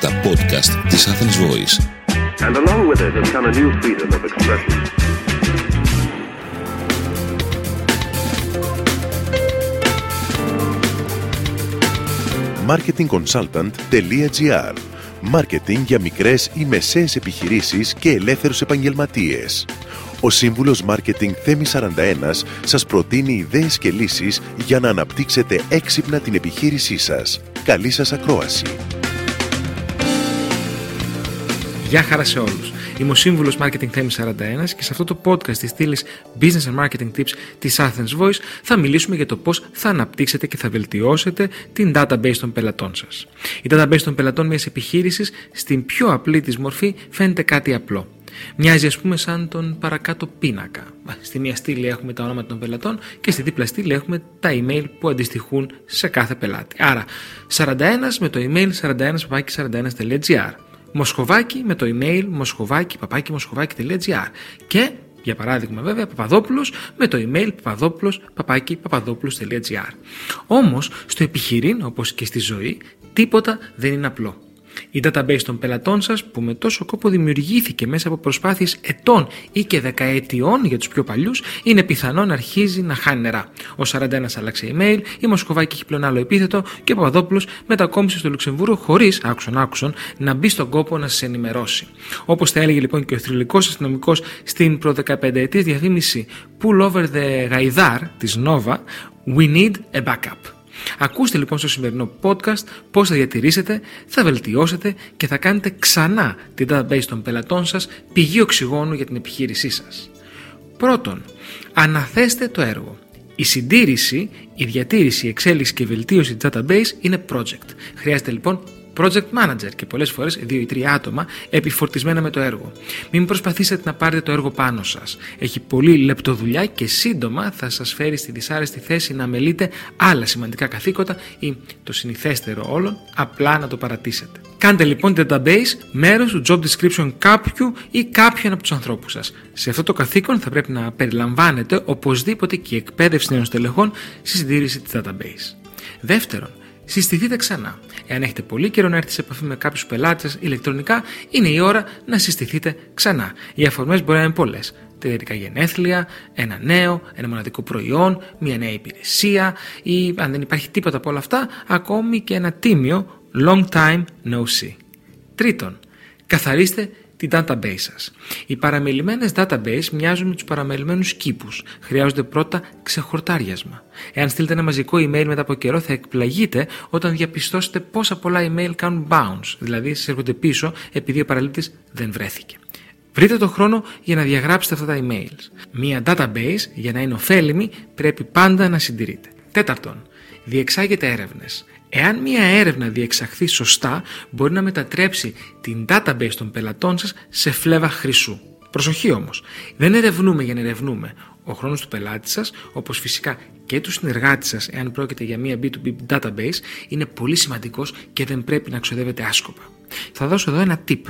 τα podcast της Athens Voice. And along with it has come a new freedom of expression. marketingconsultant.gr Μάρκετινγκ για μικρές ή μεσαίες επιχειρήσεις και ελεύθερους επαγγελματίες. Ο σύμβουλος Μάρκετινγκ Θέμη 41 σας προτείνει ιδέες και λύσεις για να αναπτύξετε έξυπνα την επιχείρησή σας. Καλή σας ακρόαση. Γεια χαρά σε όλους. Είμαι ο σύμβουλος Marketing Θέμη 41 και σε αυτό το podcast της στήλης Business and Marketing Tips της Athens Voice θα μιλήσουμε για το πώς θα αναπτύξετε και θα βελτιώσετε την database των πελατών σας. Η database των πελατών μιας επιχείρησης στην πιο απλή της μορφή φαίνεται κάτι απλό. Μοιάζει ας πούμε σαν τον παρακάτω πίνακα. Στη μία στήλη έχουμε τα ονόματα των πελατών και στη δίπλα στήλη έχουμε τα email που αντιστοιχούν σε κάθε πελάτη. Άρα 41 με το email 41-41.gr Μοσχοβάκι με το email μοσχοβάκι παπάκι μοσχοβάκι.gr και για παράδειγμα βέβαια Παπαδόπουλος με το email παπαδόπουλος παπάκι παπαδόπουλος.gr Όμως στο επιχειρήν όπως και στη ζωή τίποτα δεν είναι απλό. Η database των πελατών σας που με τόσο κόπο δημιουργήθηκε μέσα από προσπάθειες ετών ή και δεκαετιών για τους πιο παλιούς είναι πιθανό να αρχίζει να χάνει νερά. Ο 41 άλλαξε email, η Μοσκοβάκη έχει πλέον άλλο επίθετο και ο Παπαδόπουλος μετακόμισε στο Λουξεμβούργο χωρίς, άκουσον άκουσον, να μπει στον κόπο να σας ενημερώσει. Όπως θα έλεγε λοιπόν και ο θρηλυκός αστυνομικός στην προ 15 ετής διαφήμιση Pull over the Gaidar της Nova, We need a backup. Ακούστε λοιπόν στο σημερινό podcast πώς θα διατηρήσετε, θα βελτιώσετε και θα κάνετε ξανά την database των πελατών σας πηγή οξυγόνου για την επιχείρησή σας. Πρώτον, αναθέστε το έργο. Η συντήρηση, η διατήρηση, η εξέλιξη και η βελτίωση της database είναι project. Χρειάζεται λοιπόν project manager και πολλές φορές δύο ή τρία άτομα επιφορτισμένα με το έργο. Μην προσπαθήσετε να πάρετε το έργο πάνω σας. Έχει πολύ λεπτοδουλειά και σύντομα θα σας φέρει στη δυσάρεστη θέση να μελείτε άλλα σημαντικά καθήκοντα ή το συνηθέστερο όλων, απλά να το παρατήσετε. Κάντε λοιπόν την database μέρος του job description κάποιου ή κάποιον από τους ανθρώπους σας. Σε αυτό το καθήκον θα πρέπει να περιλαμβάνετε οπωσδήποτε και η εκπαίδευση νέων στελεχών στη συντήρηση της database. Δεύτερον, συστηθείτε ξανά. Εάν έχετε πολύ καιρό να έρθετε σε επαφή με κάποιους πελάτες ηλεκτρονικά, είναι η ώρα να συστηθείτε ξανά. Οι αφορμές μπορεί να είναι πολλές. Τελετικά γενέθλια, ένα νέο, ένα μοναδικό προϊόν, μια νέα υπηρεσία ή αν δεν υπάρχει τίποτα από όλα αυτά, ακόμη και ένα τίμιο long time no see. Τρίτον, καθαρίστε την database σας. Οι παραμελημένες database μοιάζουν με τους παραμελημένους κήπους. Χρειάζονται πρώτα ξεχορτάριασμα. Εάν στείλετε ένα μαζικό email μετά από καιρό θα εκπλαγείτε όταν διαπιστώσετε πόσα πολλά email κάνουν bounce, δηλαδή σας έρχονται πίσω επειδή ο παραλήπτης δεν βρέθηκε. Βρείτε το χρόνο για να διαγράψετε αυτά τα emails. Μία database για να είναι ωφέλιμη πρέπει πάντα να συντηρείτε. Τέταρτον, διεξάγετε έρευνες. Εάν μια έρευνα διεξαχθεί σωστά, μπορεί να μετατρέψει την database των πελατών σας σε φλέβα χρυσού. Προσοχή όμως, δεν ερευνούμε για να ερευνούμε. Ο χρόνος του πελάτη σας, όπως φυσικά και του συνεργάτη σας, εάν πρόκειται για μια B2B database, είναι πολύ σημαντικός και δεν πρέπει να ξοδεύετε άσκοπα. Θα δώσω εδώ ένα tip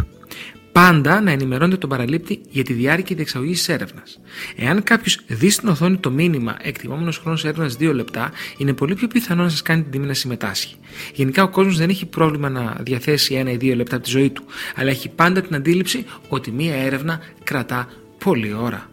πάντα να ενημερώνετε τον παραλήπτη για τη διάρκεια διεξαγωγής της έρευνας. Εάν κάποιος δει στην οθόνη το μήνυμα εκτιμόμενος χρόνος έρευνας 2 λεπτά, είναι πολύ πιο πιθανό να σας κάνει την τιμή να συμμετάσχει. Γενικά, ο κόσμος δεν έχει πρόβλημα να διαθέσει 1 ή 2 λεπτά από τη ζωή του, αλλά έχει πάντα την αντίληψη ότι μία έρευνα κρατά πολλή ώρα.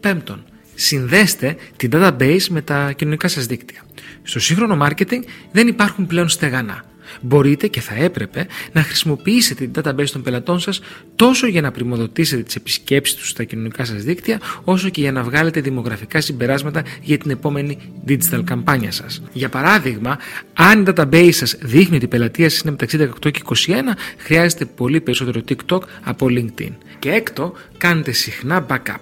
Πέμπτον, συνδέστε την database με τα κοινωνικά σας δίκτυα. Στο σύγχρονο marketing δεν υπάρχουν πλέον στεγανά μπορείτε και θα έπρεπε να χρησιμοποιήσετε την database των πελατών σας τόσο για να πρημοδοτήσετε τις επισκέψεις τους στα κοινωνικά σας δίκτυα όσο και για να βγάλετε δημογραφικά συμπεράσματα για την επόμενη digital καμπάνια σας. Για παράδειγμα, αν η database σας δείχνει ότι η πελατεία σας είναι μεταξύ 18 και 21 χρειάζεται πολύ περισσότερο TikTok από LinkedIn. Και έκτο, κάντε συχνά backup.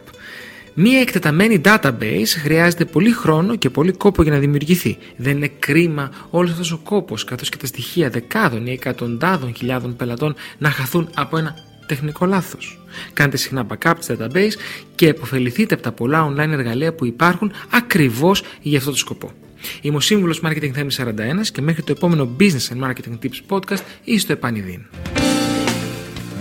Μία εκτεταμένη database χρειάζεται πολύ χρόνο και πολύ κόπο για να δημιουργηθεί. Δεν είναι κρίμα όλος αυτός ο κόπος καθώς και τα στοιχεία δεκάδων ή εκατοντάδων χιλιάδων πελατών να χαθούν από ένα τεχνικό λάθος. Κάντε συχνά backup της database και επωφεληθείτε από τα πολλά online εργαλεία που υπάρχουν ακριβώς για αυτό το σκοπό. Είμαι ο σύμβουλος Marketing Theme 41 και μέχρι το επόμενο Business and Marketing Tips podcast είστε επανειδήν.